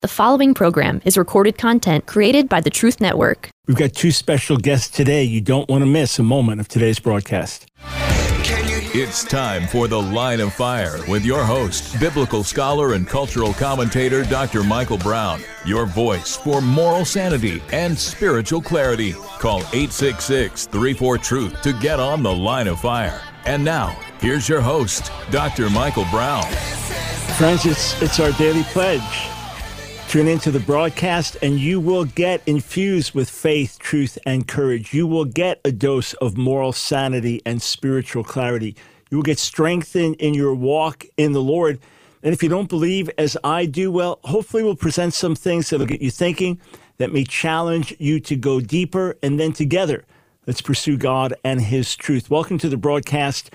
The following program is recorded content created by the Truth Network. We've got two special guests today. You don't want to miss a moment of today's broadcast. It's time for The Line of Fire with your host, biblical scholar and cultural commentator Dr. Michael Brown. Your voice for moral sanity and spiritual clarity. Call 866 34 Truth to get on The Line of Fire. And now, here's your host, Dr. Michael Brown. Friends, it's, it's our daily pledge. Tune into the broadcast and you will get infused with faith, truth, and courage. You will get a dose of moral sanity and spiritual clarity. You will get strengthened in your walk in the Lord. And if you don't believe as I do, well, hopefully we'll present some things that'll get you thinking, that may challenge you to go deeper, and then together, let's pursue God and His truth. Welcome to the broadcast,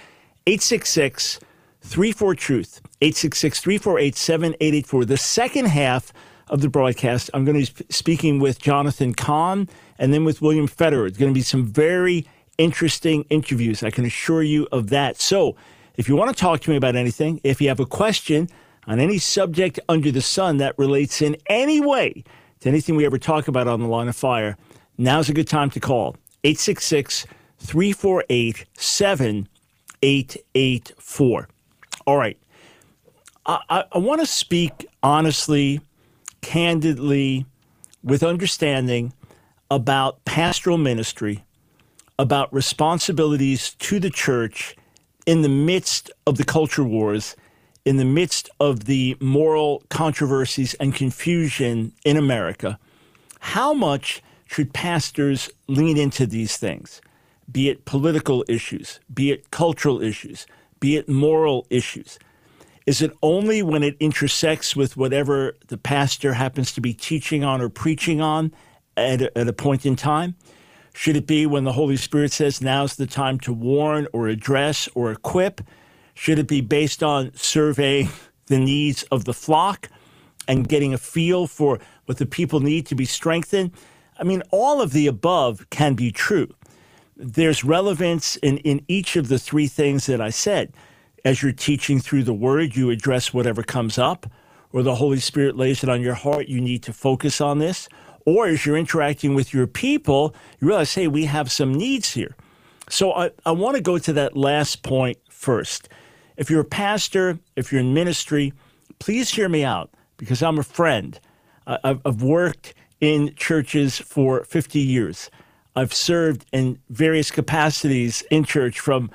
866 34 Truth, 866 348 7884. The second half of the broadcast, I'm going to be speaking with Jonathan Cahn and then with William Federer. It's going to be some very interesting interviews. I can assure you of that. So, if you want to talk to me about anything, if you have a question on any subject under the sun that relates in any way to anything we ever talk about on the line of fire, now's a good time to call 866 348 7884. All right. I, I, I want to speak honestly candidly, with understanding about pastoral ministry, about responsibilities to the church in the midst of the culture wars, in the midst of the moral controversies and confusion in America. How much should pastors lean into these things, be it political issues, be it cultural issues, be it moral issues? Is it only when it intersects with whatever the pastor happens to be teaching on or preaching on at a, at a point in time? Should it be when the Holy Spirit says now's the time to warn or address or equip? Should it be based on surveying the needs of the flock and getting a feel for what the people need to be strengthened? I mean, all of the above can be true. There's relevance in, in each of the three things that I said as you're teaching through the word, you address whatever comes up, or the Holy Spirit lays it on your heart, you need to focus on this. Or as you're interacting with your people, you realize, hey, we have some needs here. So I, I want to go to that last point first. If you're a pastor, if you're in ministry, please hear me out because I'm a friend. I've, I've worked in churches for 50 years. I've served in various capacities in church from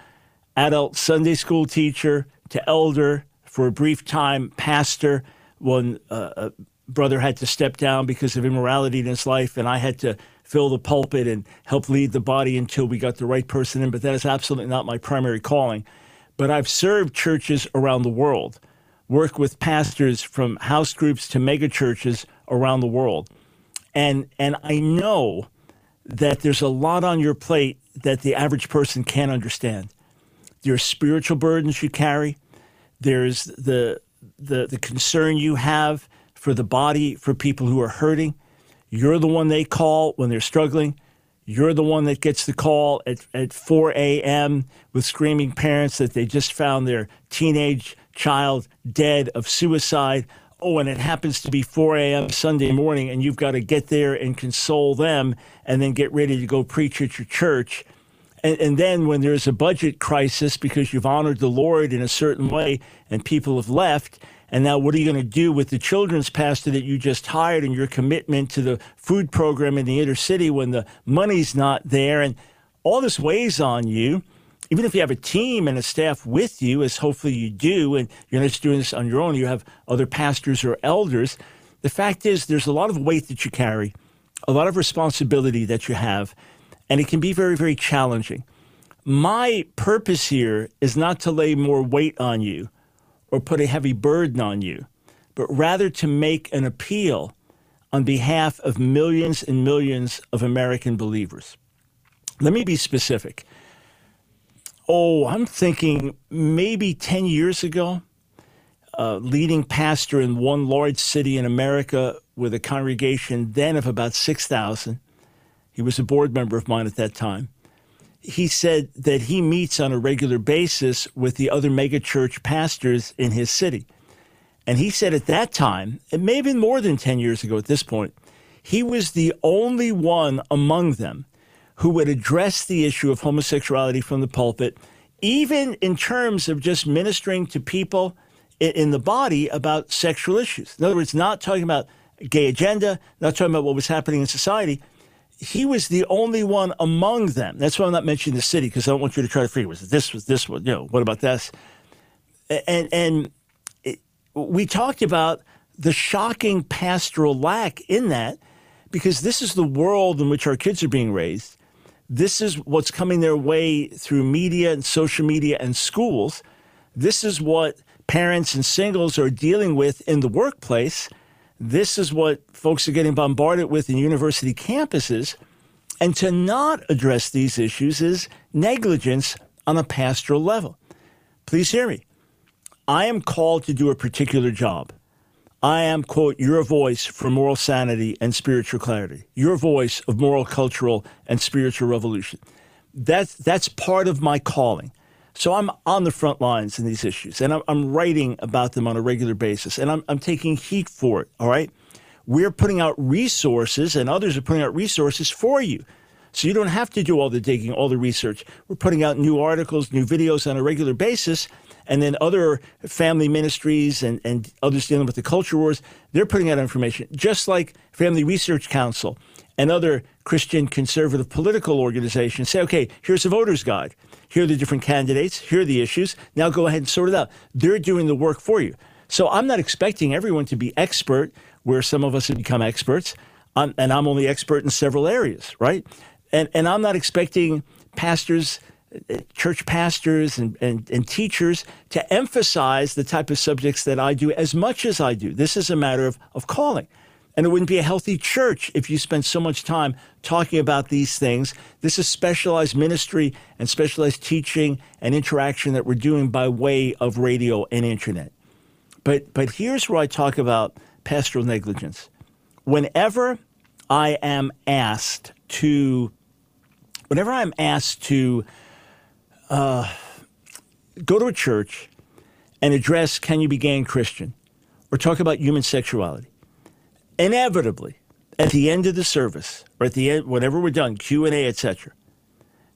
adult Sunday school teacher to elder, for a brief time, pastor. When uh, brother had to step down because of immorality in his life, and I had to fill the pulpit and help lead the body until we got the right person in. But that is absolutely not my primary calling. But I've served churches around the world, worked with pastors from house groups to mega churches around the world. And, and I know that there's a lot on your plate that the average person can't understand. There's spiritual burdens you carry. There's the, the, the concern you have for the body, for people who are hurting. You're the one they call when they're struggling. You're the one that gets the call at, at 4 a.m. with screaming parents that they just found their teenage child dead of suicide. Oh, and it happens to be 4 a.m. Sunday morning, and you've got to get there and console them and then get ready to go preach at your church. And, and, then when there's a budget crisis because you've honored the Lord in a certain way and people have left, and now what are you going to do with the children's pastor that you just hired and your commitment to the food program in the inner city when the money's not there? And all this weighs on you. Even if you have a team and a staff with you, as hopefully you do, and you're not just doing this on your own, you have other pastors or elders. The fact is, there's a lot of weight that you carry, a lot of responsibility that you have and it can be very, very challenging. My purpose here is not to lay more weight on you or put a heavy burden on you, but rather to make an appeal on behalf of millions and millions of American believers. Let me be specific. Oh, I'm thinking maybe 10 years ago, a leading pastor in one large city in America with a congregation then of about 6,000 he was a board member of mine at that time. He said that he meets on a regular basis with the other megachurch pastors in his city. And he said at that time, it may have been more than 10 years ago at this point, he was the only one among them who would address the issue of homosexuality from the pulpit, even in terms of just ministering to people in the body about sexual issues. In other words, not talking about gay agenda, not talking about what was happening in society. He was the only one among them. That's why I'm not mentioning the city because I don't want you to try to figure was this was this one, you know, what about this? And and it, we talked about the shocking pastoral lack in that because this is the world in which our kids are being raised. This is what's coming their way through media and social media and schools. This is what parents and singles are dealing with in the workplace. This is what folks are getting bombarded with in university campuses. And to not address these issues is negligence on a pastoral level. Please hear me. I am called to do a particular job. I am, quote, your voice for moral sanity and spiritual clarity, your voice of moral, cultural, and spiritual revolution. That's, that's part of my calling. So I'm on the front lines in these issues, and I'm, I'm writing about them on a regular basis, and I'm, I'm taking heat for it, all right? We're putting out resources, and others are putting out resources for you. So you don't have to do all the digging, all the research. We're putting out new articles, new videos on a regular basis. And then other family ministries and, and others dealing with the culture wars, they're putting out information, just like Family Research Council and other Christian conservative political organizations say, okay, here's a voter's guide. Here are the different candidates. Here are the issues. Now go ahead and sort it out. They're doing the work for you. So I'm not expecting everyone to be expert where some of us have become experts. I'm, and I'm only expert in several areas, right? And, and I'm not expecting pastors, eh, church pastors, and, and, and teachers to emphasize the type of subjects that I do as much as I do. This is a matter of, of calling. And it wouldn't be a healthy church if you spent so much time talking about these things. This is specialized ministry and specialized teaching and interaction that we're doing by way of radio and internet. But, but here's where I talk about pastoral negligence. Whenever I am asked to, whenever I'm asked to uh, go to a church and address can you be gay and Christian or talk about human sexuality, inevitably at the end of the service or at the end whenever we're done q&a etc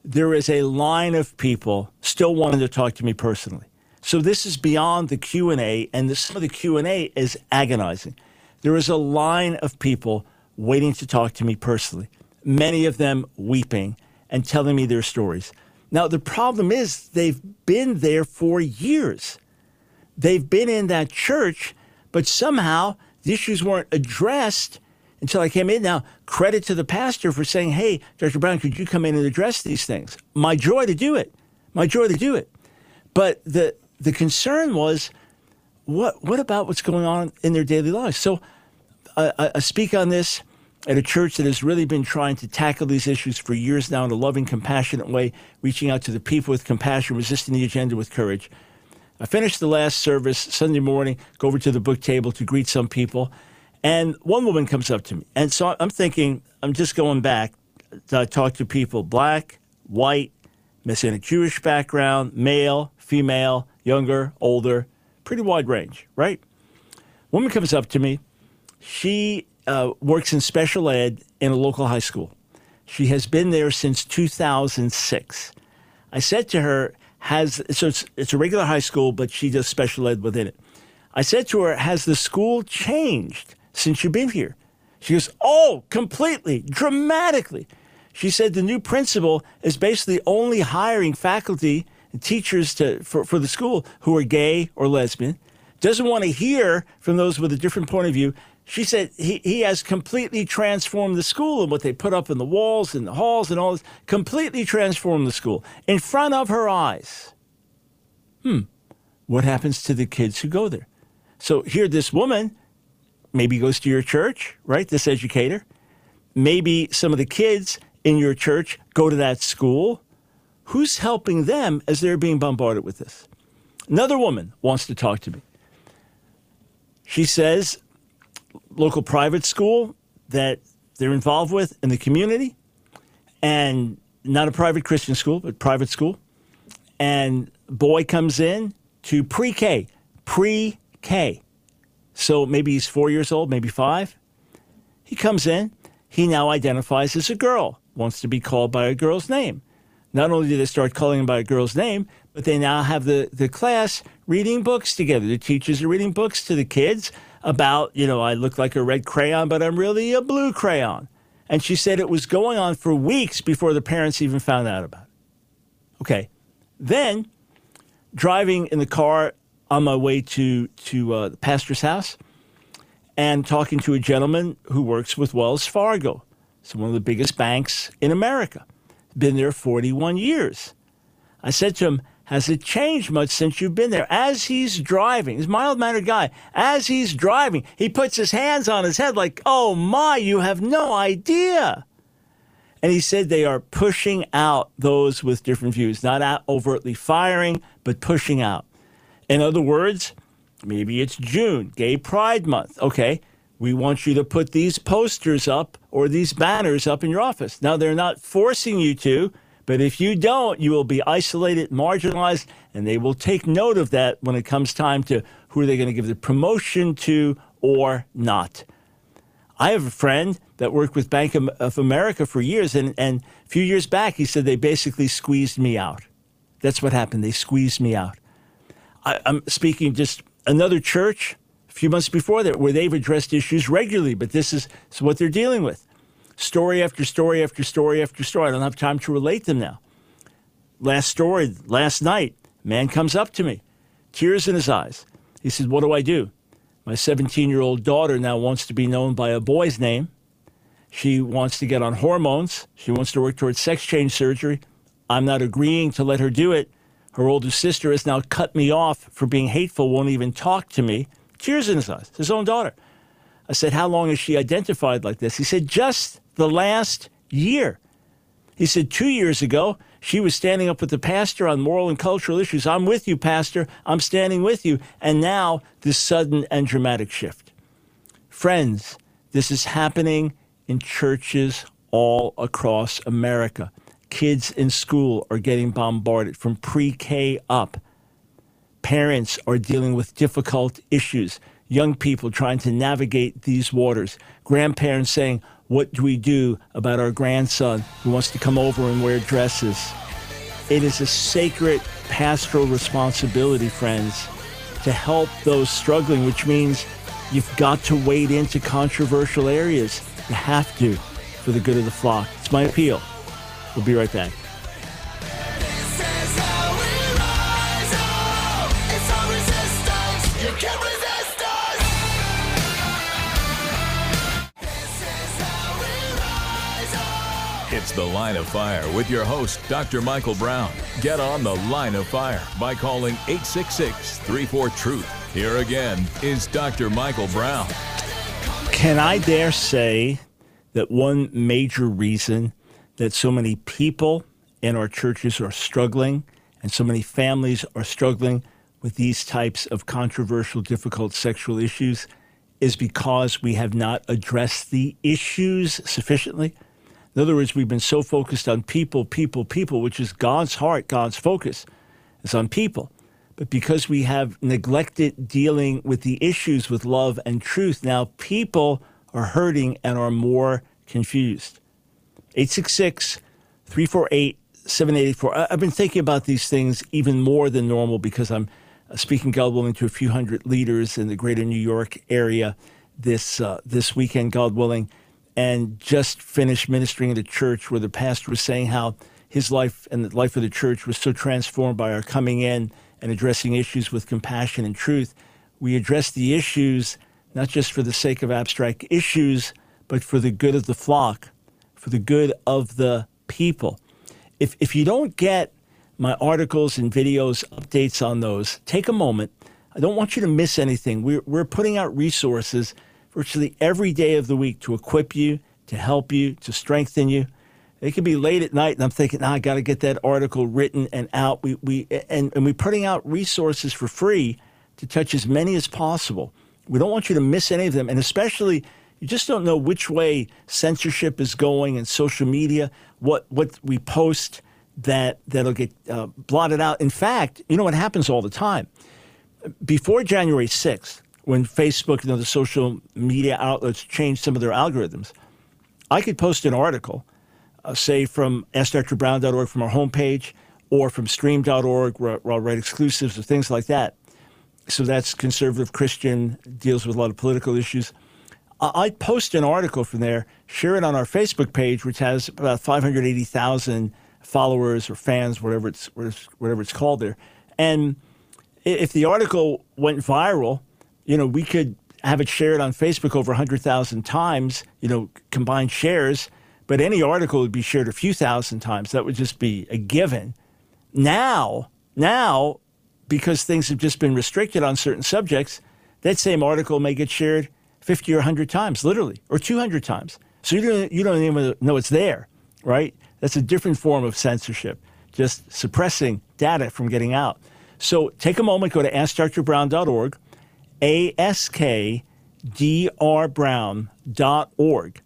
there is a line of people still wanting to talk to me personally. So this is beyond the q&a and the, some of the q&a is agonizing. There is a line of people waiting to talk to me personally many of them weeping and telling me their stories. Now the problem is they've been there for years. They've been in that church but somehow the issues weren't addressed until I came in. Now, credit to the pastor for saying, hey, Dr. Brown, could you come in and address these things? My joy to do it. My joy to do it. But the, the concern was, what, what about what's going on in their daily lives? So I, I speak on this at a church that has really been trying to tackle these issues for years now in a loving, compassionate way, reaching out to the people with compassion, resisting the agenda with courage. I finished the last service Sunday morning, go over to the book table to greet some people, and one woman comes up to me. And so I'm thinking, I'm just going back to talk to people black, white, Messianic Jewish background, male, female, younger, older, pretty wide range, right? Woman comes up to me. She uh, works in special ed in a local high school. She has been there since 2006. I said to her, has so it's it's a regular high school, but she does special ed within it. I said to her, "Has the school changed since you've been here?" She goes, "Oh, completely, dramatically." She said the new principal is basically only hiring faculty and teachers to for, for the school who are gay or lesbian. Doesn't want to hear from those with a different point of view. She said he, he has completely transformed the school and what they put up in the walls and the halls and all this, completely transformed the school in front of her eyes. Hmm, what happens to the kids who go there? So here, this woman maybe goes to your church, right? This educator. Maybe some of the kids in your church go to that school. Who's helping them as they're being bombarded with this? Another woman wants to talk to me. She says, local private school that they're involved with in the community, and not a private Christian school, but private school. And boy comes in to pre K, pre K, So maybe he's four years old, maybe five. He comes in. He now identifies as a girl, wants to be called by a girl's name. Not only do they start calling him by a girl's name, but they now have the, the class reading books together. The teachers are reading books to the kids about, you know, I look like a red crayon, but I'm really a blue crayon. And she said it was going on for weeks before the parents even found out about it. Okay. Then, driving in the car on my way to, to uh, the pastor's house and talking to a gentleman who works with Wells Fargo. It's one of the biggest banks in America. Been there 41 years. I said to him, Has it changed much since you've been there? As he's driving, a mild mannered guy. As he's driving, he puts his hands on his head like, Oh my, you have no idea. And he said they are pushing out those with different views, not overtly firing, but pushing out. In other words, maybe it's June, Gay Pride Month. Okay, we want you to put these posters up or these banners up in your office. Now, they're not forcing you to, but if you don't, you will be isolated, marginalized, and they will take note of that when it comes time to who are they going to give the promotion to or not. I have a friend that worked with Bank of America for years, and, and a few years back, he said they basically squeezed me out. That's what happened. They squeezed me out. I, I'm speaking just another church a few months before that where they've addressed issues regularly, but this is, this is what they're dealing with. Story after story after story after story. I don't have time to relate them now. Last story, last night, man comes up to me, tears in his eyes. He said, What do I do? My 17 year old daughter now wants to be known by a boy's name. She wants to get on hormones. She wants to work towards sex change surgery. I'm not agreeing to let her do it. Her older sister has now cut me off for being hateful, won't even talk to me. Tears in his eyes, his own daughter. I said, How long has she identified like this? He said, Just the last year. He said, Two years ago, she was standing up with the pastor on moral and cultural issues. I'm with you, Pastor. I'm standing with you. And now, this sudden and dramatic shift. Friends, this is happening in churches all across America. Kids in school are getting bombarded from pre K up. Parents are dealing with difficult issues. Young people trying to navigate these waters. Grandparents saying, What do we do about our grandson who wants to come over and wear dresses? It is a sacred pastoral responsibility, friends, to help those struggling, which means you've got to wade into controversial areas. You have to for the good of the flock. It's my appeal. We'll be right back. It's The Line of Fire with your host, Dr. Michael Brown. Get on The Line of Fire by calling 866 34 Truth. Here again is Dr. Michael Brown. Can I dare say that one major reason that so many people in our churches are struggling and so many families are struggling with these types of controversial, difficult sexual issues is because we have not addressed the issues sufficiently. In other words, we've been so focused on people, people, people, which is God's heart, God's focus is on people. But because we have neglected dealing with the issues with love and truth, now people are hurting and are more confused. 866 348 7884. I've been thinking about these things even more than normal because I'm speaking, God willing, to a few hundred leaders in the greater New York area this, uh, this weekend, God willing, and just finished ministering at a church where the pastor was saying how his life and the life of the church was so transformed by our coming in and addressing issues with compassion and truth. We address the issues not just for the sake of abstract issues, but for the good of the flock for the good of the people. If, if you don't get my articles and videos, updates on those, take a moment. I don't want you to miss anything. We're, we're putting out resources virtually every day of the week to equip you, to help you, to strengthen you. It can be late at night, and I'm thinking, nah, I got to get that article written and out. We, we, and, and we're putting out resources for free to touch as many as possible. We don't want you to miss any of them, and especially you just don't know which way censorship is going and social media, what what we post that that'll get uh, blotted out. In fact, you know what happens all the time. Before January 6th, when Facebook and other social media outlets changed some of their algorithms. I could post an article, uh, say from AskDrBrown.org from our homepage or from Stream.org, where, where I'll write exclusives or things like that. So that's conservative Christian, deals with a lot of political issues. I'd post an article from there, share it on our Facebook page, which has about 580,000 followers or fans, whatever it's whatever it's called there. And if the article went viral, you know, we could have it shared on Facebook over 100,000 times, you know, combined shares, but any article would be shared a few thousand times. That would just be a given. Now, now, because things have just been restricted on certain subjects, that same article may get shared 50 or 100 times, literally, or 200 times. So you don't, you don't even know it's there, right? That's a different form of censorship, just suppressing data from getting out. So take a moment, go to AskDrBrown.org, askdrbrown.org.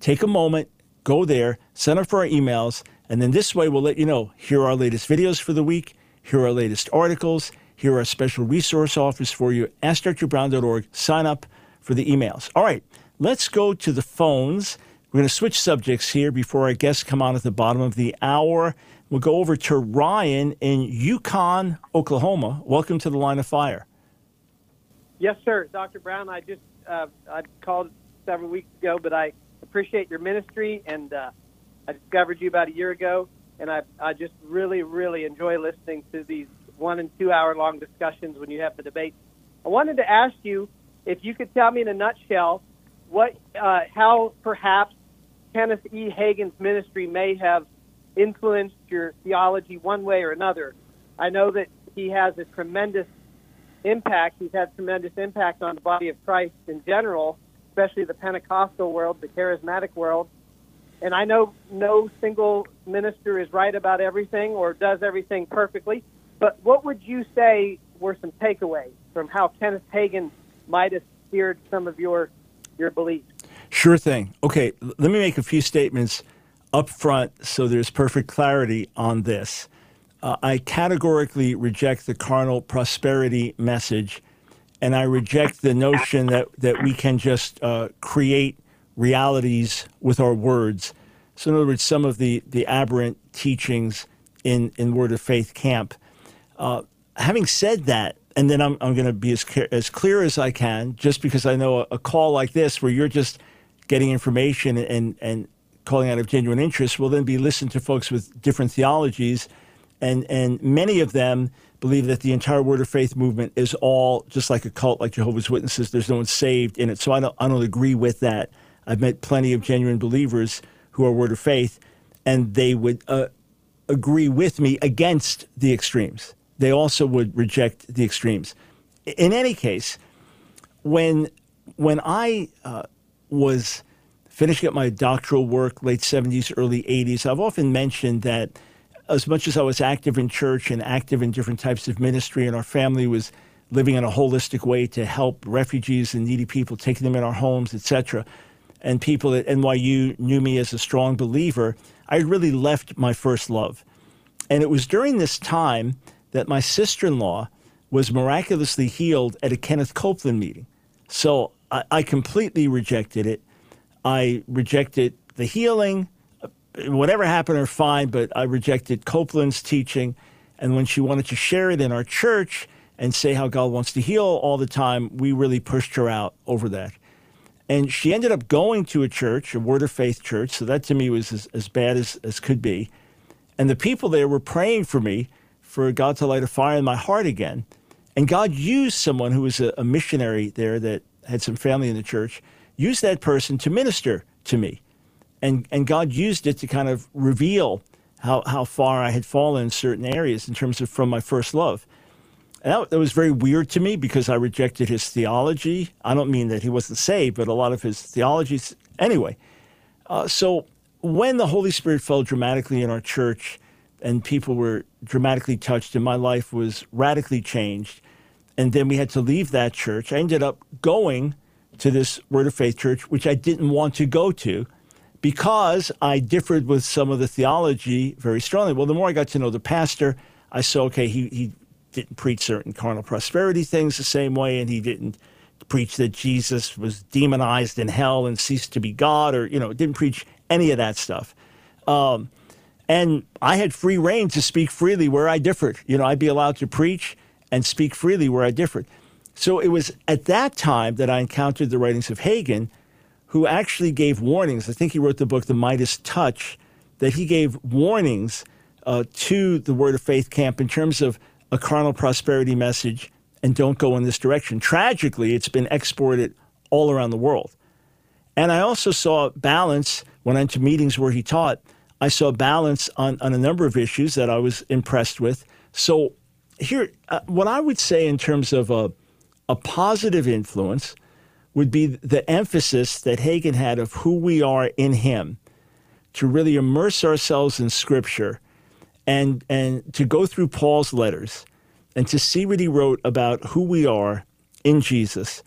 Take a moment, go there, sign up for our emails, and then this way we'll let you know here are our latest videos for the week, here are our latest articles, here are our special resource offers for you. AskDrBrown.org, sign up for the emails. All right, let's go to the phones. We're going to switch subjects here before our guests come on at the bottom of the hour. We'll go over to Ryan in Yukon, Oklahoma. Welcome to the line of fire. Yes, sir, Dr. Brown. I just uh, I called several weeks ago, but I appreciate your ministry, and uh, I discovered you about a year ago, and I I just really really enjoy listening to these one and two hour long discussions when you have the debate. I wanted to ask you if you could tell me in a nutshell what uh, how perhaps Kenneth E. Hagin's ministry may have influenced your theology one way or another. I know that he has a tremendous impact. He's had tremendous impact on the body of Christ in general, especially the Pentecostal world, the charismatic world. And I know no single minister is right about everything or does everything perfectly. But what would you say were some takeaways from how Kenneth Hagin might have steered some of your your beliefs? Sure thing. Okay, let me make a few statements up front so there's perfect clarity on this. Uh, I categorically reject the carnal prosperity message, and I reject the notion that, that we can just uh, create realities with our words. So, in other words, some of the, the aberrant teachings in, in Word of Faith camp. Uh, having said that, and then I'm, I'm going to be as, as clear as I can, just because I know a, a call like this where you're just – getting information and, and calling out of genuine interest will then be listened to folks with different theologies. And, and many of them believe that the entire Word of Faith movement is all just like a cult, like Jehovah's Witnesses. There's no one saved in it. So I don't, I don't agree with that. I've met plenty of genuine believers who are Word of Faith, and they would uh, agree with me against the extremes. They also would reject the extremes. In any case, when when I uh, was finishing up my doctoral work, late 70s, early 80s, I've often mentioned that as much as I was active in church and active in different types of ministry, and our family was living in a holistic way to help refugees and needy people, taking them in our homes, etc., and people at NYU knew me as a strong believer, I really left my first love. And it was during this time that my sister in law was miraculously healed at a Kenneth Copeland meeting. So I, I completely rejected it. I rejected the healing. Whatever happened are fine, but I rejected Copeland's teaching. And when she wanted to share it in our church and say how God wants to heal all the time, we really pushed her out over that. And she ended up going to a church, a Word of Faith church. So that to me was as, as bad as, as could be. And the people there were praying for me for God to light a fire in my heart again. And God used someone who was a, a missionary there that had some family in the church, used that person to minister to me. And, and God used it to kind of reveal how, how far I had fallen in certain areas in terms of from my first love. And that, that was very weird to me because I rejected his theology. I don't mean that he wasn't saved, but a lot of his theology. Anyway, uh, so when the Holy Spirit fell dramatically in our church and people were dramatically touched and my life was radically changed, and then we had to leave that church. I ended up going to this Word of Faith church, which I didn't want to go to because I differed with some of the theology very strongly. Well, the more I got to know the pastor, I saw, okay, he, he didn't preach certain carnal prosperity things the same way, and he didn't preach that Jesus was demonized in hell and ceased to be God, or you know, didn't preach any of that stuff. Um, and I had free reign to speak freely where I differed. You know, I'd be allowed to preach and speak freely where I differed. So it was at that time that I encountered the writings of Hagin, who actually gave warnings. I think he wrote the book The Midas Touch, that he gave warnings uh, to the Word of Faith camp in terms of a carnal prosperity message and don't go in this direction. Tragically, it's been exported all around the world. And I also saw balance when I went to meetings where he taught. I saw balance on, on a number of issues that I was impressed with. So, here, uh, what I would say in terms of a, a positive influence would be the emphasis that Hagin had of who we are in him, to really immerse ourselves in Scripture and, and to go through Paul's letters and to see what he wrote about who we are in Jesus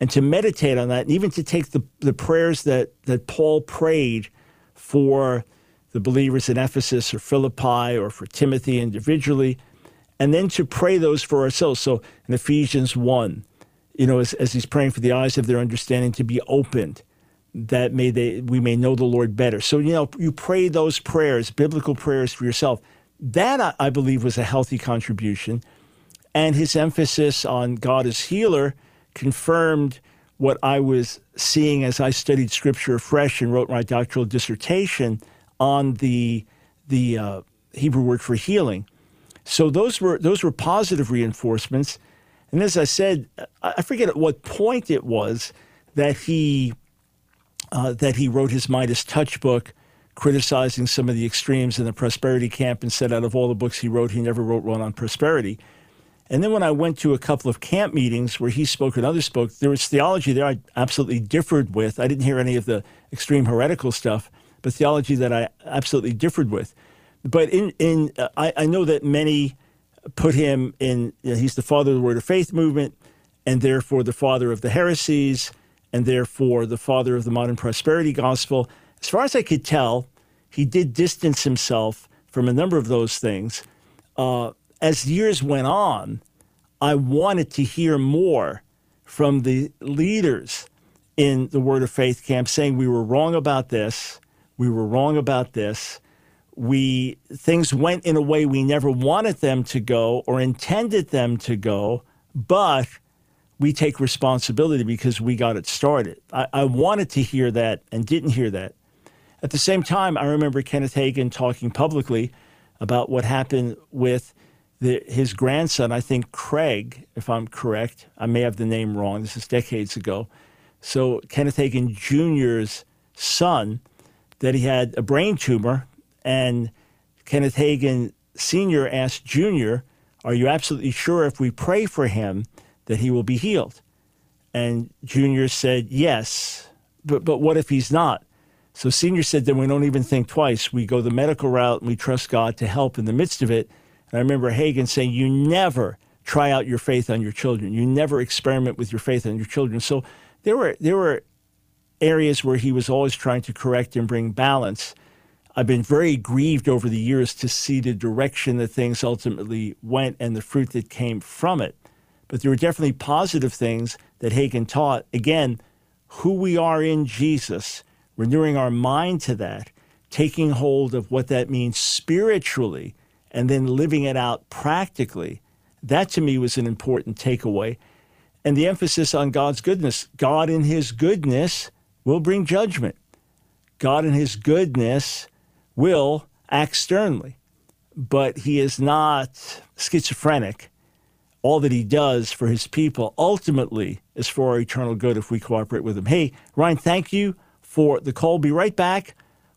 and to meditate on that and even to take the, the prayers that, that Paul prayed for the believers in Ephesus or Philippi or for Timothy individually, and then to pray those for ourselves. So in Ephesians 1, you know, as, as he's praying for the eyes of their understanding to be opened, that may they we may know the Lord better. So you know, you pray those prayers, biblical prayers for yourself. That I, I believe was a healthy contribution, and his emphasis on God as healer confirmed what I was seeing as I studied Scripture afresh and wrote my doctoral dissertation on the the uh, Hebrew word for healing. So those were those were positive reinforcements. And as I said, I forget at what point it was that he uh, that he wrote his Midas Touch book, criticizing some of the extremes in the prosperity camp, and said out of all the books he wrote, he never wrote one on prosperity. And then when I went to a couple of camp meetings where he spoke and others spoke, there was theology there I absolutely differed with. I didn't hear any of the extreme heretical stuff, but theology that I absolutely differed with. But in in uh, I, I, know that many put him in. You know, he's the father of the Word of Faith movement, and therefore the father of the heresies, and therefore the father of the modern prosperity gospel. As far as I could tell, he did distance himself from a number of those things. Uh, as years went on, I wanted to hear more from the leaders in the Word of Faith camp saying we were wrong about this, we were wrong about this. We things went in a way we never wanted them to go or intended them to go, but we take responsibility because we got it started. I, I wanted to hear that and didn't hear that. At the same time, I remember Kenneth Hagin talking publicly about what happened with the, his grandson, I think Craig, if I'm correct, I may have the name wrong. This is decades ago. So Kenneth Hagin Jr.'s son, that he had a brain tumor, and Kenneth Hagin Sr. asked Jr., "Are you absolutely sure if we pray for him that he will be healed?" And Jr. said, "Yes, but but what if he's not?" So Senior said, "Then we don't even think twice. We go the medical route and we trust God to help in the midst of it." And I remember Hagin saying, You never try out your faith on your children. You never experiment with your faith on your children. So there were there were areas where he was always trying to correct and bring balance. I've been very grieved over the years to see the direction that things ultimately went and the fruit that came from it. But there were definitely positive things that Hagin taught. Again, who we are in Jesus, renewing our mind to that, taking hold of what that means spiritually and then living it out practically. That to me was an important takeaway. And the emphasis on God's goodness. God, in His goodness, will bring judgment. God, in His goodness, will act sternly. But He is not schizophrenic. All that He does for His people ultimately is for our eternal good if we cooperate with Him. Hey, Ryan, thank you for the call. Be right back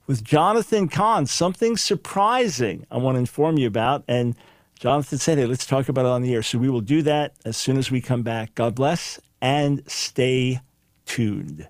with Jonathan Cahn. something surprising I want to inform you about. And Jonathan said, hey, let's talk about it on the air. So we will do that as soon as we come back. God bless and stay tuned.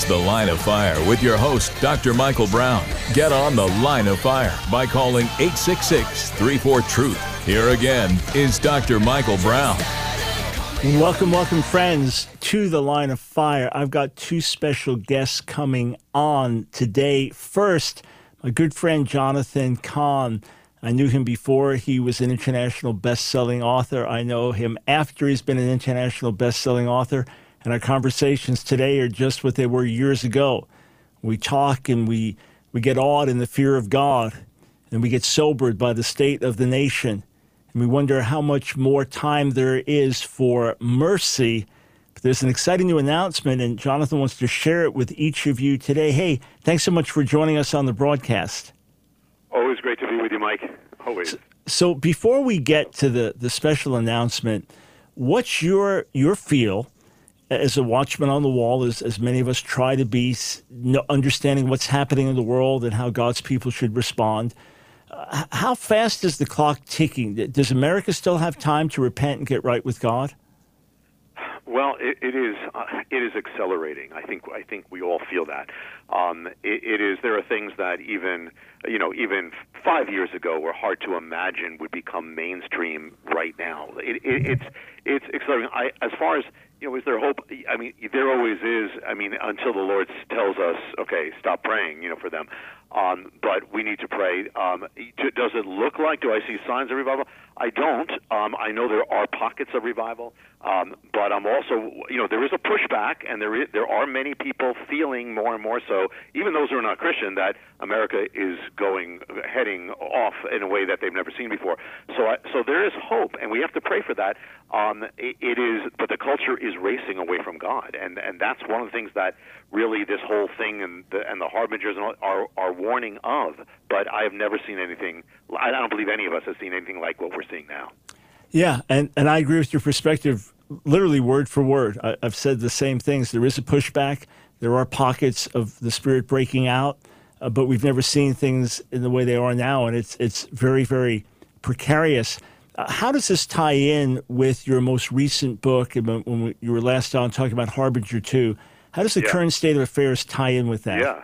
It's The Line of Fire with your host, Dr. Michael Brown. Get on The Line of Fire by calling 866 34 Truth. Here again is Dr. Michael Brown. Welcome, welcome, friends, to the line of fire. I've got two special guests coming on today. First, my good friend Jonathan Cahn. I knew him before he was an international best-selling author. I know him after he's been an international best-selling author. And our conversations today are just what they were years ago. We talk and we we get awed in the fear of God, and we get sobered by the state of the nation, and we wonder how much more time there is for mercy. But there's an exciting new announcement, and Jonathan wants to share it with each of you today. Hey, thanks so much for joining us on the broadcast. Always great to be with you, Mike. Always. So before we get to the, the special announcement, what's your your feel as a watchman on the wall, as, as many of us try to be, understanding what's happening in the world and how God's people should respond? Uh, how fast is the clock ticking? Does America still have time to repent and get right with God? Well, it, it is. Uh, it is accelerating. I think. I think we all feel that. Um, it, it is. There are things that even you know even five years ago were hard to imagine would become mainstream right now. It, it's it's exciting. I, as far as you know, is there hope? I mean, there always is. I mean, until the Lord tells us, okay, stop praying, you know, for them. Um, but we need to pray. Um, does it look like? Do I see signs of revival? I don't. Um, I know there are pockets of revival, um, but I'm also, you know, there is a pushback, and there is, there are many people feeling more and more so, even those who are not Christian, that America is going heading off in a way that they've never seen before. So, I, so there is hope, and we have to pray for that. Um, it, it is, but the culture is racing away from God, and and that's one of the things that really this whole thing and the and the harbingers are are warning of. But I have never seen anything. I don't believe any of us have seen anything like what we're seeing now. Yeah, and, and I agree with your perspective, literally word for word. I, have said the same things. There is a pushback. There are pockets of the spirit breaking out, uh, but we've never seen things in the way they are now, and it's it's very very precarious. Uh, how does this tie in with your most recent book? When we, you were last on talking about Harbinger Two, how does the yeah. current state of affairs tie in with that? Yeah.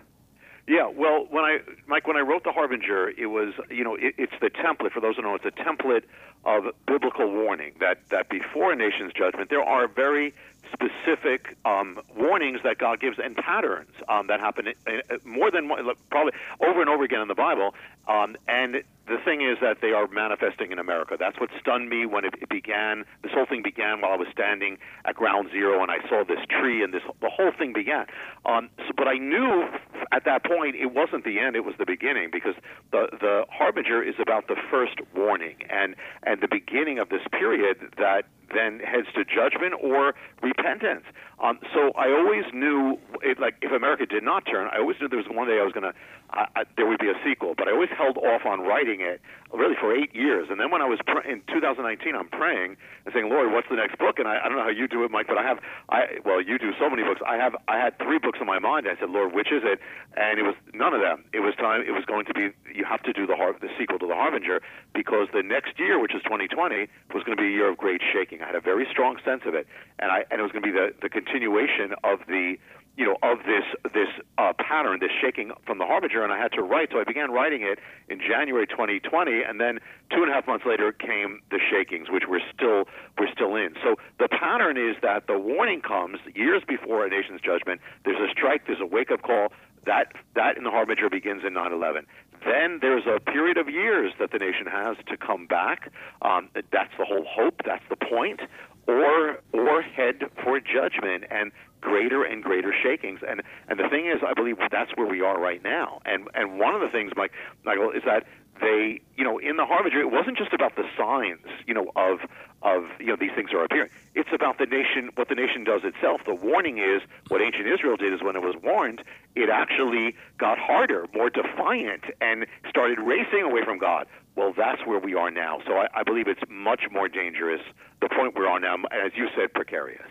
Yeah, well, when I, Mike, when I wrote the Harbinger, it was, you know, it, it's the template. For those who know, it's a template of biblical warning that that before a nation's judgment, there are very specific um, warnings that God gives and patterns um, that happen uh, more than probably over and over again in the Bible. Um, and the thing is that they are manifesting in America. That's what stunned me when it, it began. This whole thing began while I was standing at Ground Zero and I saw this tree and this the whole thing began. Um, so, but I knew at that point it wasn't the end; it was the beginning because the the harbinger is about the first warning and and the beginning of this period that then heads to judgment or repentance. Um, so I always knew, it, like, if America did not turn, I always knew there was one day I was going to, uh, there would be a sequel. But I always held off on writing it, really for eight years. And then when I was pr- in 2019, I'm praying and saying, Lord, what's the next book? And I, I don't know how you do it, Mike, but I have, I well, you do so many books. I have, I had three books in my mind. I said, Lord, which is it? And it was none of them. It was time. It was going to be. You have to do the har- the sequel to the Harbinger because the next year, which is 2020, was going to be a year of great shaking. I had a very strong sense of it, and I and it was going to be the the continuation of the you know, of this this uh, pattern, this shaking from the harbinger, and I had to write. So I began writing it in January 2020, and then two and a half months later came the shakings, which we're still we're still in. So the pattern is that the warning comes years before a nation's judgment. There's a strike. There's a wake up call. That that in the harbinger begins in 9/11. Then there's a period of years that the nation has to come back. Um, that's the whole hope. That's the point or or head for judgment and greater and greater shakings. And and the thing is, I believe that's where we are right now. And and one of the things, Mike, Michael, is that they, you know, in the Harbinger, it wasn't just about the signs, you know, of of you know these things are appearing. It's about the nation, what the nation does itself. The warning is what ancient Israel did is when it was warned, it actually got harder, more defiant, and started racing away from God. Well, that's where we are now. So I, I believe it's much more dangerous. The point we're on now, as you said, precarious.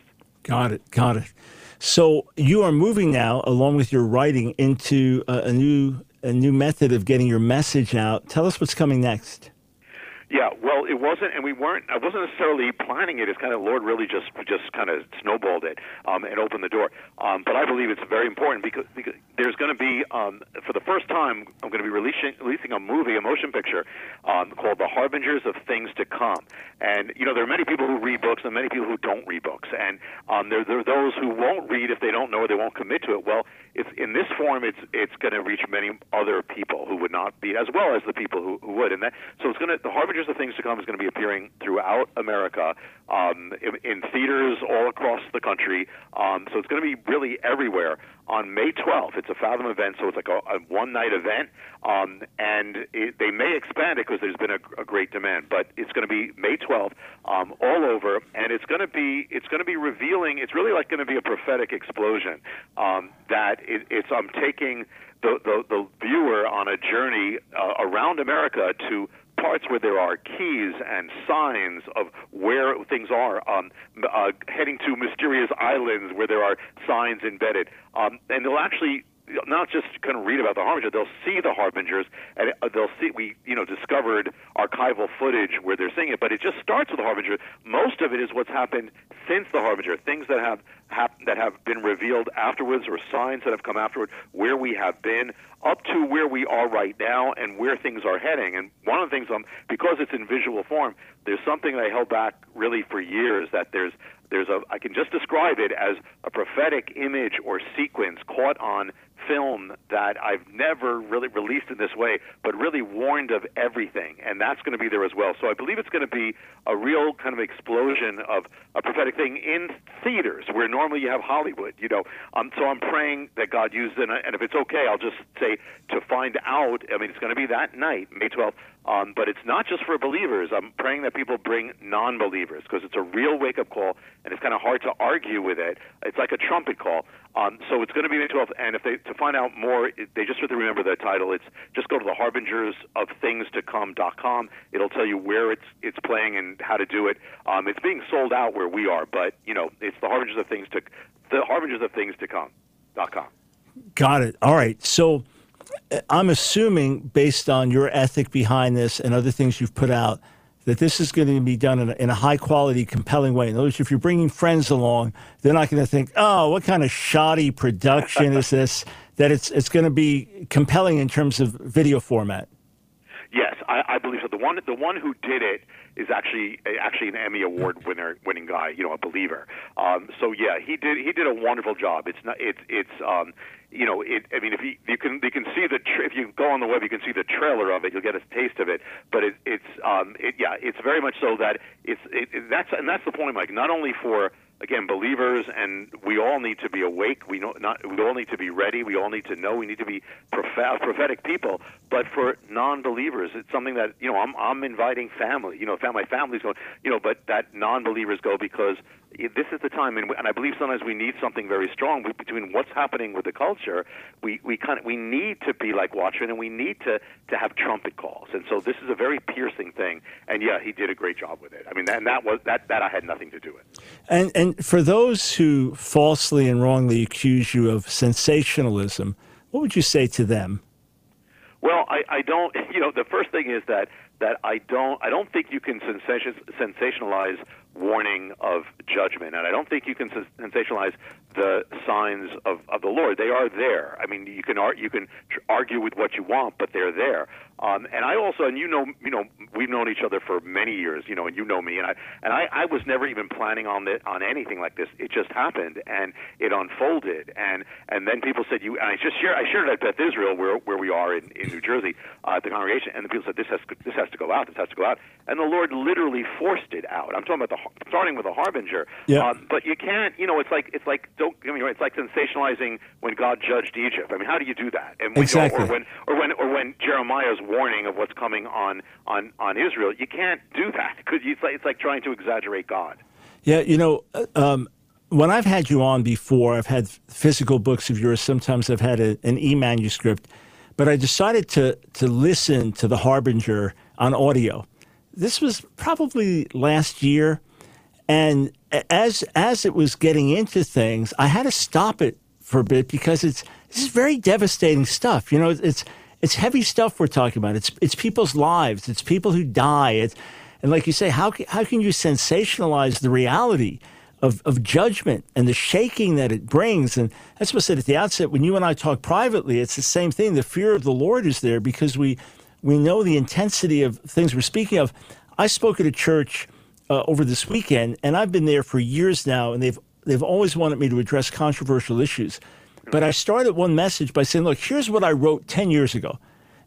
Got it. Got it. So you are moving now, along with your writing, into a, a new a new method of getting your message out. Tell us what's coming next. Yeah, well, it wasn't, and we weren't. I wasn't necessarily planning it. It's kind of Lord really just just kind of snowballed it um, and opened the door. Um, but I believe it's very important because, because there's going to be, um, for the first time, I'm going to be releasing releasing a movie, a motion picture um, called The Harbingers of Things to Come. And you know, there are many people who read books and many people who don't read books, and um, there, there are those who won't read if they don't know or they won't commit to it. Well, it's in this form. It's it's going to reach many other people who would not be, as well as the people who, who would. And that so it's going to the Harbingers of Things to Come is going to be appearing throughout America um, in, in theaters all across the country. Um, so it's going to be really everywhere on May 12th. It's a Fathom event, so it's like a, a one night event, um, and it, they may expand it because there's been a, a, great demand. But it's going to be May 12th, um, all over, and it's going to be it's going to be revealing. It's really like going to be a prophetic explosion um, that it, it's I'm taking the, the the viewer on a journey uh, around America to parts where there are keys and signs of where things are, um, uh, heading to mysterious islands where there are signs embedded. Um, and they'll actually not just kind of read about the harbinger, they'll see the harbingers, and uh, they'll see we you know discovered archival footage where they're seeing it, but it just starts with the harbinger. Most of it is what's happened since the harbinger, things that have hap- that have been revealed afterwards, or signs that have come afterward, where we have been, up to where we are right now, and where things are heading. And one of the things, um, because it's in visual form, there's something that I held back really for years that there's there's a I can just describe it as a prophetic image or sequence caught on film that I've never really released in this way, but really warned of everything, and that's going to be there as well. So I believe it's going to be a real kind of explosion of a prophetic thing in theaters where normally you have Hollywood, you know. Um, so I'm praying that God uses it, and if it's okay, I'll just say to find out. I mean, it's going to be that night, May 12th. Um, but it's not just for believers. I'm praying that people bring non-believers because it's a real wake-up call, and it's kind of hard to argue with it. It's like a trumpet call. Um, so it's going to be May 12th, and if they to find out more, they just have to remember the title. It's just go to the Harbingers of Things to Come.com. It'll tell you where it's it's playing and how to do it. Um, it's being sold out where we are, but you know it's the Harbingers of Things to the Harbingers of Things to Come.com. Got it. All right. So I'm assuming, based on your ethic behind this and other things you've put out, that this is going to be done in a, in a high quality, compelling way. In other words, if you're bringing friends along, they're not going to think, "Oh, what kind of shoddy production is this?" That it's it's going to be compelling in terms of video format. Yes, I, I believe so. The one the one who did it is actually actually an Emmy award winner winning guy, you know, a believer. Um, so yeah, he did he did a wonderful job. It's not it's it's um, you know, it, I mean, if you, you can, you can see the, tra- if you go on the web, you can see the trailer of it. You'll get a taste of it. But it, it's, um, it, yeah, it's very much so that it's, it, it, that's, and that's the point, Mike. Not only for again believers, and we all need to be awake. We not, we all need to be ready. We all need to know. We need to be proph- prophetic people. But for non-believers, it's something that you know, I'm, I'm inviting family. You know, my family's going. You know, but that non-believers go because this is the time, and, and I believe sometimes we need something very strong between what's happening with the culture. We we kind of we need to be like Watchmen, and we need to to have trumpet calls. And so this is a very piercing thing. And yeah, he did a great job with it. I mean, that, and that was that that I had nothing to do with. And and for those who falsely and wrongly accuse you of sensationalism, what would you say to them? Well, I, I don't. You know, the first thing is that that I don't. I don't think you can sensationalize warning of judgment. And I don't think you can sensationalize the signs of, of the Lord. They are there. I mean, you can ar- you can argue with what you want, but they're there. Um, and I also, and you know, you know, we've known each other for many years, you know, and you know me, and I and I, I was never even planning on it on anything like this. It just happened, and it unfolded, and and then people said you. And I just shared I shared it at Beth Israel, where where we are in, in New Jersey, uh, at the congregation, and the people said this has this has to go out, this has to go out, and the Lord literally forced it out. I'm talking about the starting with a harbinger, yeah. Um, but you can't, you know, it's like it's like don't get me wrong, it's like sensationalizing when God judged Egypt. I mean, how do you do that? And when, exactly. or when or when or when Jeremiah's warning of what's coming on on on Israel. You can't do that because it's like, it's like trying to exaggerate God. Yeah, you know, uh, um, when I've had you on before, I've had physical books of yours. Sometimes I've had a, an e manuscript, but I decided to to listen to the Harbinger on audio. This was probably last year, and as as it was getting into things, I had to stop it for a bit because it's this is very devastating stuff. You know, it's it's heavy stuff we're talking about. It's it's people's lives. It's people who die. It's and like you say, how how can you sensationalize the reality of, of judgment and the shaking that it brings? And that's what I said at the outset. When you and I talk privately, it's the same thing. The fear of the Lord is there because we we know the intensity of things we're speaking of. I spoke at a church uh, over this weekend, and I've been there for years now, and they've they've always wanted me to address controversial issues. But I started one message by saying, "Look, here's what I wrote ten years ago,"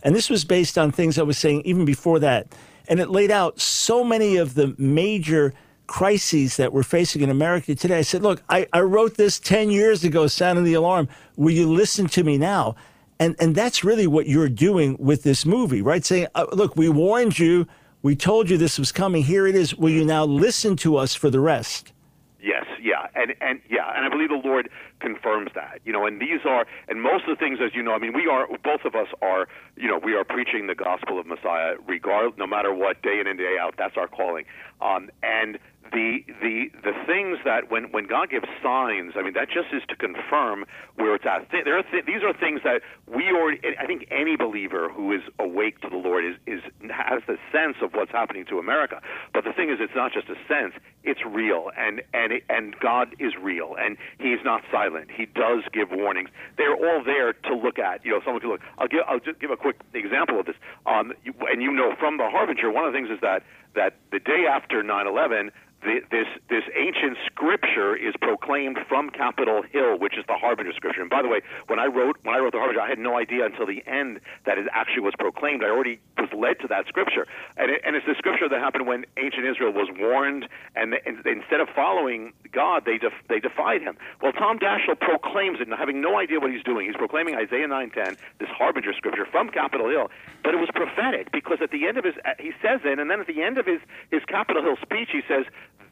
and this was based on things I was saying even before that, and it laid out so many of the major crises that we're facing in America today. I said, "Look, I, I wrote this ten years ago, sounding the alarm. Will you listen to me now?" And and that's really what you're doing with this movie, right? Saying, uh, "Look, we warned you." We told you this was coming. Here it is. Will you now listen to us for the rest? Yes, yeah, and and yeah, and I believe the Lord confirms that. You know, and these are and most of the things, as you know, I mean, we are both of us are, you know, we are preaching the gospel of Messiah, regard no matter what, day in and day out. That's our calling. Um, and the the the things that when when God gives signs, I mean that just is to confirm where it's at. There are th- these are things that we already. I think any believer who is awake to the Lord is is has the sense of what's happening to America. But the thing is, it's not just a sense; it's real, and and and God is real, and He's not silent. He does give warnings. They're all there to look at. You know, someone can look. I'll give I'll just give a quick example of this. Um, and you know from the Harbinger, one of the things is that that the day after 9/11 the, this this ancient scripture is proclaimed from Capitol Hill, which is the Harbinger scripture. And by the way, when I wrote when I wrote the Harbinger, I had no idea until the end that it actually was proclaimed. I already was led to that scripture, and, it, and it's the scripture that happened when ancient Israel was warned, and, and instead of following God, they def, they defied Him. Well, Tom Daschle proclaims it, having no idea what he's doing. He's proclaiming Isaiah 9:10, this Harbinger scripture from Capitol Hill, but it was prophetic because at the end of his he says it, and then at the end of his his Capitol Hill speech, he says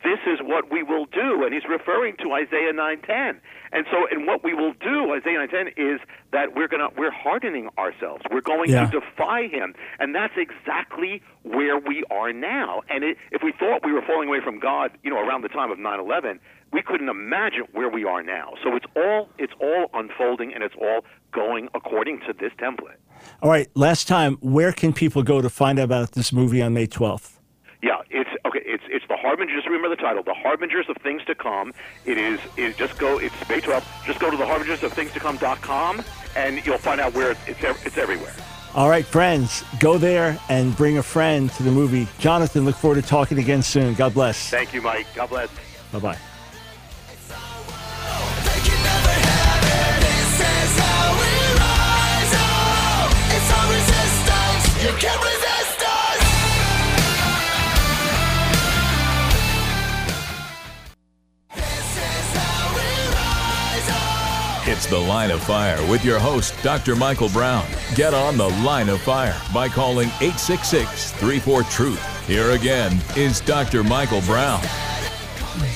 this is what we will do and he's referring to Isaiah 9:10 and so and what we will do Isaiah 9:10 is that we're going to we're hardening ourselves. We're going Yeah. to defy him. And that's exactly where we are now. And it, if we thought we were falling away from God you know around the time of 9/11 we couldn't imagine where we are now. So it's all it's all unfolding and it's all going according to this template. All right, last time, where can people go to find out about this movie on May 12th? Yeah, it's. It's it's the harbingers. Just remember the title, the harbingers of things to come. It is is just go. It's May 12th. Just go to the harbingers of things to come.com and you'll find out where it's it's, it's everywhere. All right, friends, go there and bring a friend to the movie. Jonathan, look forward to talking again soon. God bless. Thank you, Mike. God bless. Bye bye. They can never It's The Line of Fire with your host, Dr. Michael Brown. Get on The Line of Fire by calling 866 34 Truth. Here again is Dr. Michael Brown.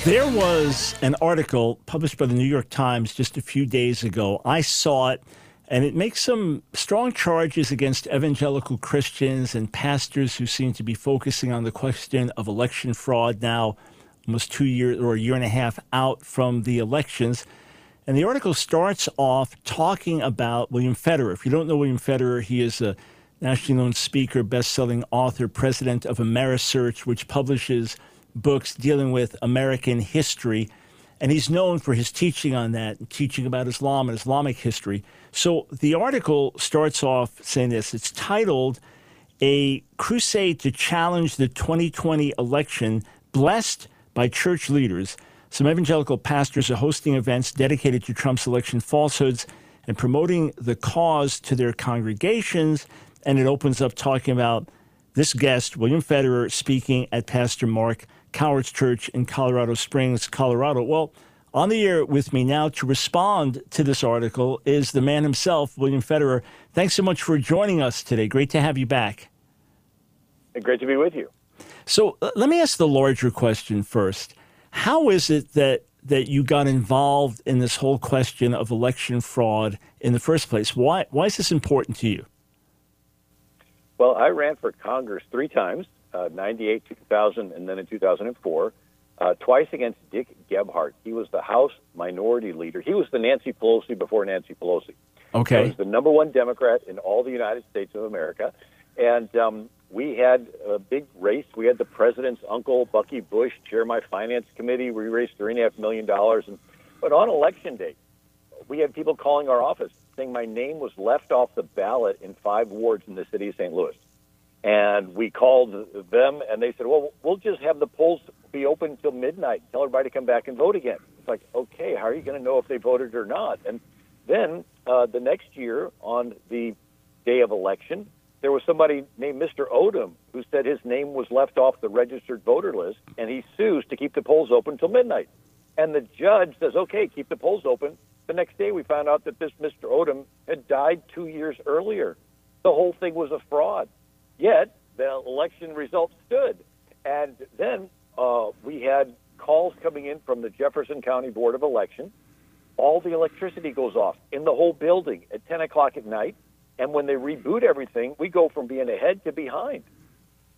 There was an article published by the New York Times just a few days ago. I saw it, and it makes some strong charges against evangelical Christians and pastors who seem to be focusing on the question of election fraud now, almost two years or a year and a half out from the elections. And the article starts off talking about William Federer. If you don't know William Federer, he is a nationally known speaker, best-selling author, president of Amerisearch, which publishes books dealing with American history. And he's known for his teaching on that, teaching about Islam and Islamic history. So the article starts off saying this. It's titled A Crusade to Challenge the 2020 Election, Blessed by Church Leaders. Some evangelical pastors are hosting events dedicated to Trump's election falsehoods and promoting the cause to their congregations. And it opens up talking about this guest, William Federer, speaking at Pastor Mark Cowart's Church in Colorado Springs, Colorado. Well, on the air with me now to respond to this article is the man himself, William Federer. Thanks so much for joining us today. Great to have you back. Great to be with you. So uh, let me ask the larger question first. How is it that that you got involved in this whole question of election fraud in the first place? Why why is this important to you? Well, I ran for Congress three times, uh, 98, 2000, and then in 2004, uh, twice against Dick Gephardt. He was the House Minority Leader. He was the Nancy Pelosi before Nancy Pelosi. Okay. He was the number one Democrat in all the United States of America, and um, we had a big race. We had the president's uncle, Bucky Bush, chair my finance committee. We raised three and a half million dollars, and but on election day, we had people calling our office saying my name was left off the ballot in five wards in the city of St. Louis. And we called them, and they said, "Well, we'll just have the polls be open until midnight. Tell everybody to come back and vote again." It's like, okay, how are you going to know if they voted or not? And then uh, the next year, on the day of election, there was somebody named Mr. Odom who said his name was left off the registered voter list, and he sues to keep the polls open until midnight. And the judge says, "Okay, keep the polls open." The next day, we found out that this Mr. Odom had died two years earlier. The whole thing was a fraud. Yet the election results stood. And then uh, we had calls coming in from the Jefferson County Board of Election. All the electricity goes off in the whole building at 10 o'clock at night. And when they reboot everything, we go from being ahead to behind.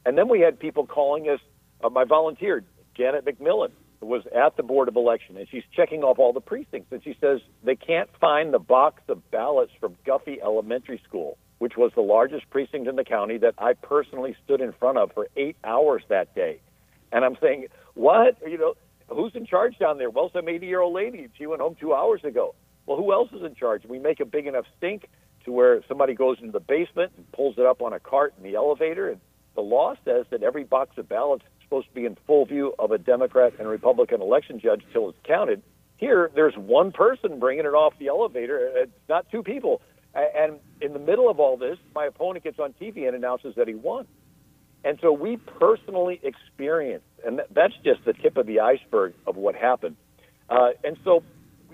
And then we had people calling us. Uh, my volunteer, Janet McMillan, was at the Board of Election, and she's checking off all the precincts. And she says they can't find the box of ballots from Guffey Elementary School, which was the largest precinct in the county that I personally stood in front of for eight hours that day. And I'm saying, what? You know, who's in charge down there? Well, some 80 year old lady. She went home two hours ago. Well, who else is in charge? We make a big enough stink to where somebody goes into the basement and pulls it up on a cart in the elevator. And the law says that every box of ballots is supposed to be in full view of a Democrat and Republican election judge until it's counted. Here, there's one person bringing it off the elevator. It's not two people. And in the middle of all this, my opponent gets on TV and announces that he won. And so we personally experienced, and that's just the tip of the iceberg of what happened. Uh, and so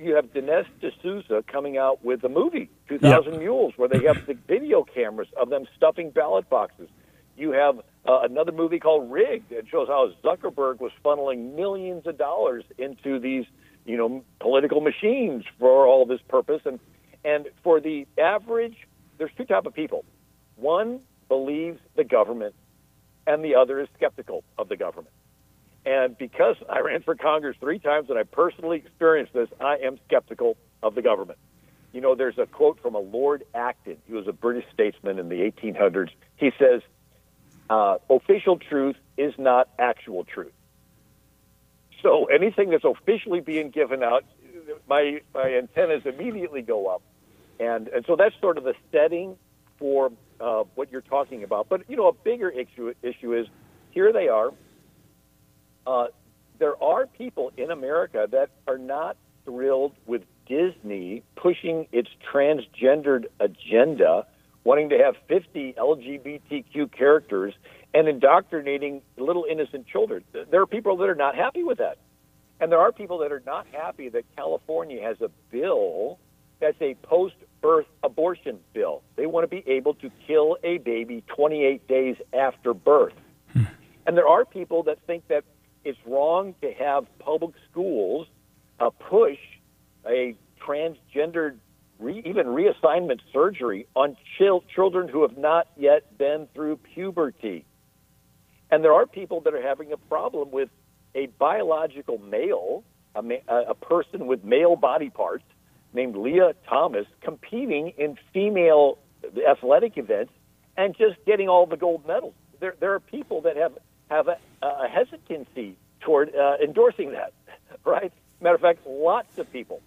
you have Dinesh D'Souza coming out with a movie, 2000 Mules, where they have the video cameras of them stuffing ballot boxes. You have uh, another movie called Rigged that shows how Zuckerberg was funneling millions of dollars into these, you know, political machines for all this purpose. And and for the average, there's two type of people. One believes the government, and the other is skeptical of the government. And because I ran for Congress three times and I personally experienced this, I am skeptical of the government. You know, there's a quote from a Lord Acton. He was a British statesman in the 1800s. He says, uh, official truth is not actual truth. So anything that's officially being given out, my, my antennas immediately go up. And, and so that's sort of the setting for uh, what you're talking about. But, you know, a bigger issue, issue is here they are. Uh, there are people in America that are not thrilled with Disney pushing its transgendered agenda, wanting to have 50 LGBTQ characters and indoctrinating little innocent children. There are people that are not happy with that. And there are people that are not happy that California has a bill that's a post birth abortion bill. They want to be able to kill a baby 28 days after birth. And there are people that think that it's wrong to have public schools uh, push a transgendered, re- even reassignment surgery on chil- children who have not yet been through puberty. And there are people that are having a problem with a biological male, a, ma- a person with male body parts named Lia Thomas, competing in female athletic events and just getting all the gold medals. There, there are people that have have a, a hesitancy toward uh, endorsing that, right? Matter of fact, lots of people.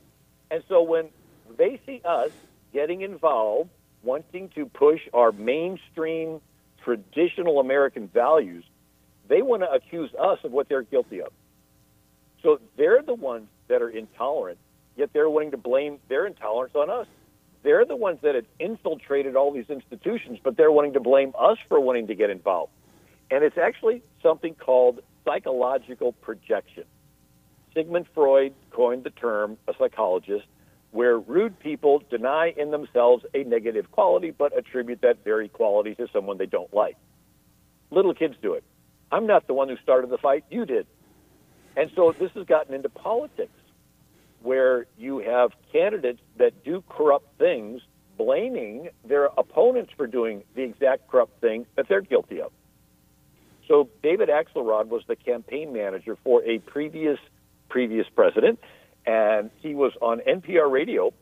And so when they see us getting involved, wanting to push our mainstream traditional American values, they want to accuse us of what they're guilty of. So they're the ones that are intolerant, yet they're willing to blame their intolerance on us. They're the ones that have infiltrated all these institutions, but they're wanting to blame us for wanting to get involved. And it's actually something called psychological projection. Sigmund Freud coined the term, a psychologist, where rude people deny in themselves a negative quality but attribute that very quality to someone they don't like. Little kids do it. I'm not the one who started the fight, you did. And so this has gotten into politics where you have candidates that do corrupt things blaming their opponents for doing the exact corrupt thing that they're guilty of. So David Axelrod was the campaign manager for a previous previous president, and he was on NPR radio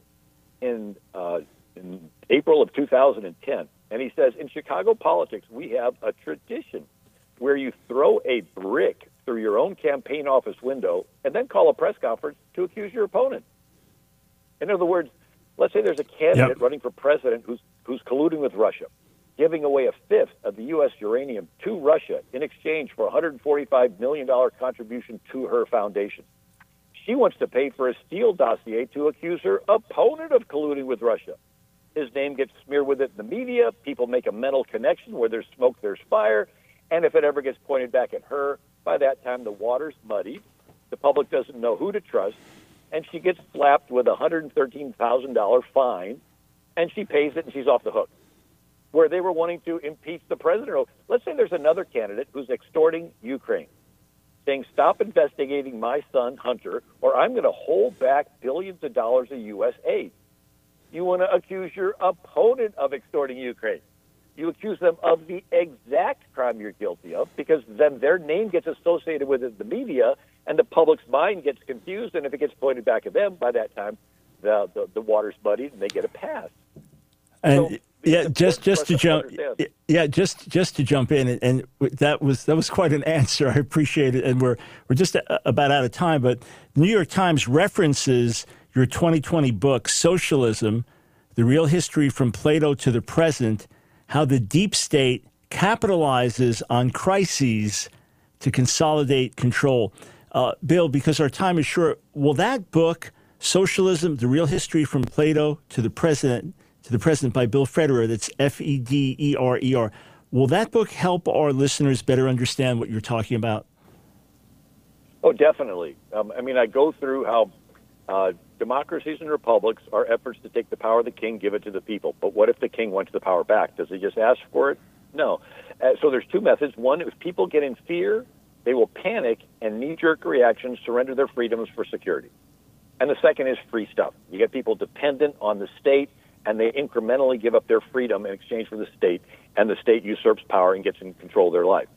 in uh, in April of 2010, and he says, in Chicago politics, we have a tradition where you throw a brick through your own campaign office window and then call a press conference to accuse your opponent. In other words, let's say there's a candidate Yep. running for president who's who's colluding with Russia, giving away a fifth of the U.S. uranium to Russia in exchange for a 145 million dollar contribution to her foundation. She wants to pay for a Steele dossier to accuse her opponent of colluding with Russia. His name gets smeared with it in the media. People make a mental connection where there's smoke, there's fire. And if it ever gets pointed back at her, by that time the water's muddy. The public doesn't know who to trust. And she gets slapped with a $113,000 fine. And she pays it and she's off the hook. Where they were wanting to impeach the president. Let's say there's another candidate who's extorting Ukraine saying, stop investigating my son, Hunter, or I'm going to hold back billions of dollars of U.S. aid. You want to accuse your opponent of extorting Ukraine. You accuse them of the exact crime you're guilty of because then their name gets associated with it the media and the public's mind gets confused. And if it gets pointed back at them, by that time, the, the, the water's muddied and they get a pass. And So, yeah, just just to jump, understand. yeah, just just to jump in, and, and that was that was quite an answer. I appreciate it, and we're we're just a, about out of time. But the New York Times references your 2020 book, Socialism: The Real History from Plato to the Present, how the deep state capitalizes on crises to consolidate control. Uh, Bill, because our time is short, will that book, Socialism: The Real History from Plato to the Present, to the President by Bill Federer, that's F E D E R E R, will that book help our listeners better understand what you're talking about? Oh, definitely. Um, I mean, I go through how uh, democracies and republics are efforts to take the power of the king, give it to the people. But what if the king wants the power back? Does he just ask for it? No. Uh, so there's two methods. One, if people get in fear, they will panic and knee-jerk reactions, surrender their freedoms for security. And the second is free stuff. You get people dependent on the state, and they incrementally give up their freedom in exchange for the state, and the state usurps power and gets in control of their life.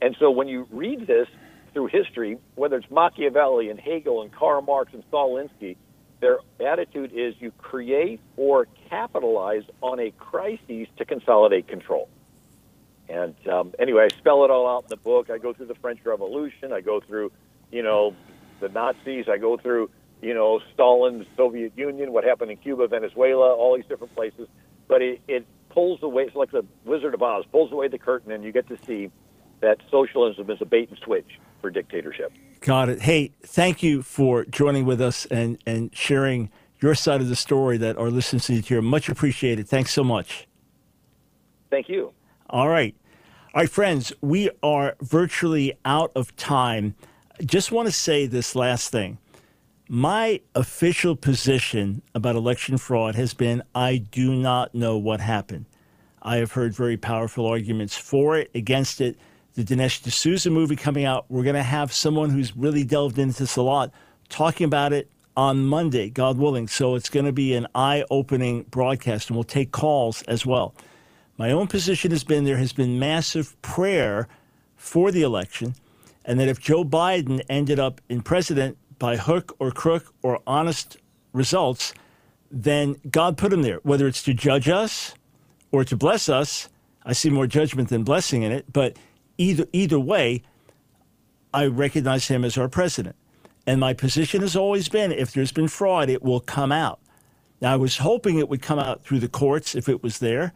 And so when you read this through history, whether it's Machiavelli and Hegel and Karl Marx and Saul Alinsky, their attitude is you create or capitalize on a crisis to consolidate control. And um, anyway, I spell it all out in the book. I go through the French Revolution. I go through, you know, the Nazis. I go through, you know, Stalin, Soviet Union, what happened in Cuba, Venezuela, all these different places. But it, it pulls away, it's like the Wizard of Oz, pulls away the curtain, and you get to see that socialism is a bait and switch for dictatorship. Got it. Hey, thank you for joining with us and, and sharing your side of the story that our listeners need to hear. Much appreciated. Thanks so much. Thank you. All right. All right, friends, we are virtually out of time. Just want to say this last thing. My official position about election fraud has been I do not know what happened. I have heard very powerful arguments for it, against it. The Dinesh D'Souza movie coming out, we're going to have someone who's really delved into this a lot talking about it on Monday, God willing. So it's going to be an eye opening broadcast, and we'll take calls as well. My own position has been there has been massive prayer for the election, and that if Joe Biden ended up in president by hook or crook or honest results, then God put him there, whether it's to judge us or to bless us. I see more judgment than blessing in it, but either either way, I recognize him as our president. And my position has always been if there's been fraud, it will come out. Now, I was hoping it would come out through the courts if it was there.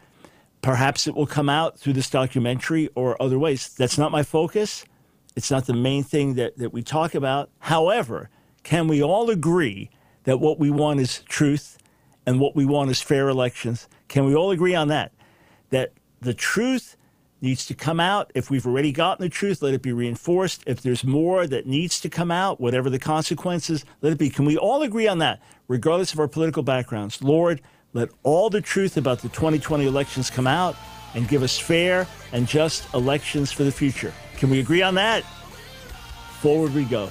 Perhaps it will come out through this documentary or other ways. That's not my focus. It's not the main thing that, that we talk about. However, can we all agree that what we want is truth and what we want is fair elections? Can we all agree on that? That the truth needs to come out. If we've already gotten the truth, let it be reinforced. If there's more that needs to come out, whatever the consequences, let it be. Can we all agree on that, regardless of our political backgrounds? Lord, let all the truth about the 2020 elections come out and give us fair and just elections for the future. Can we agree on that? Forward we go.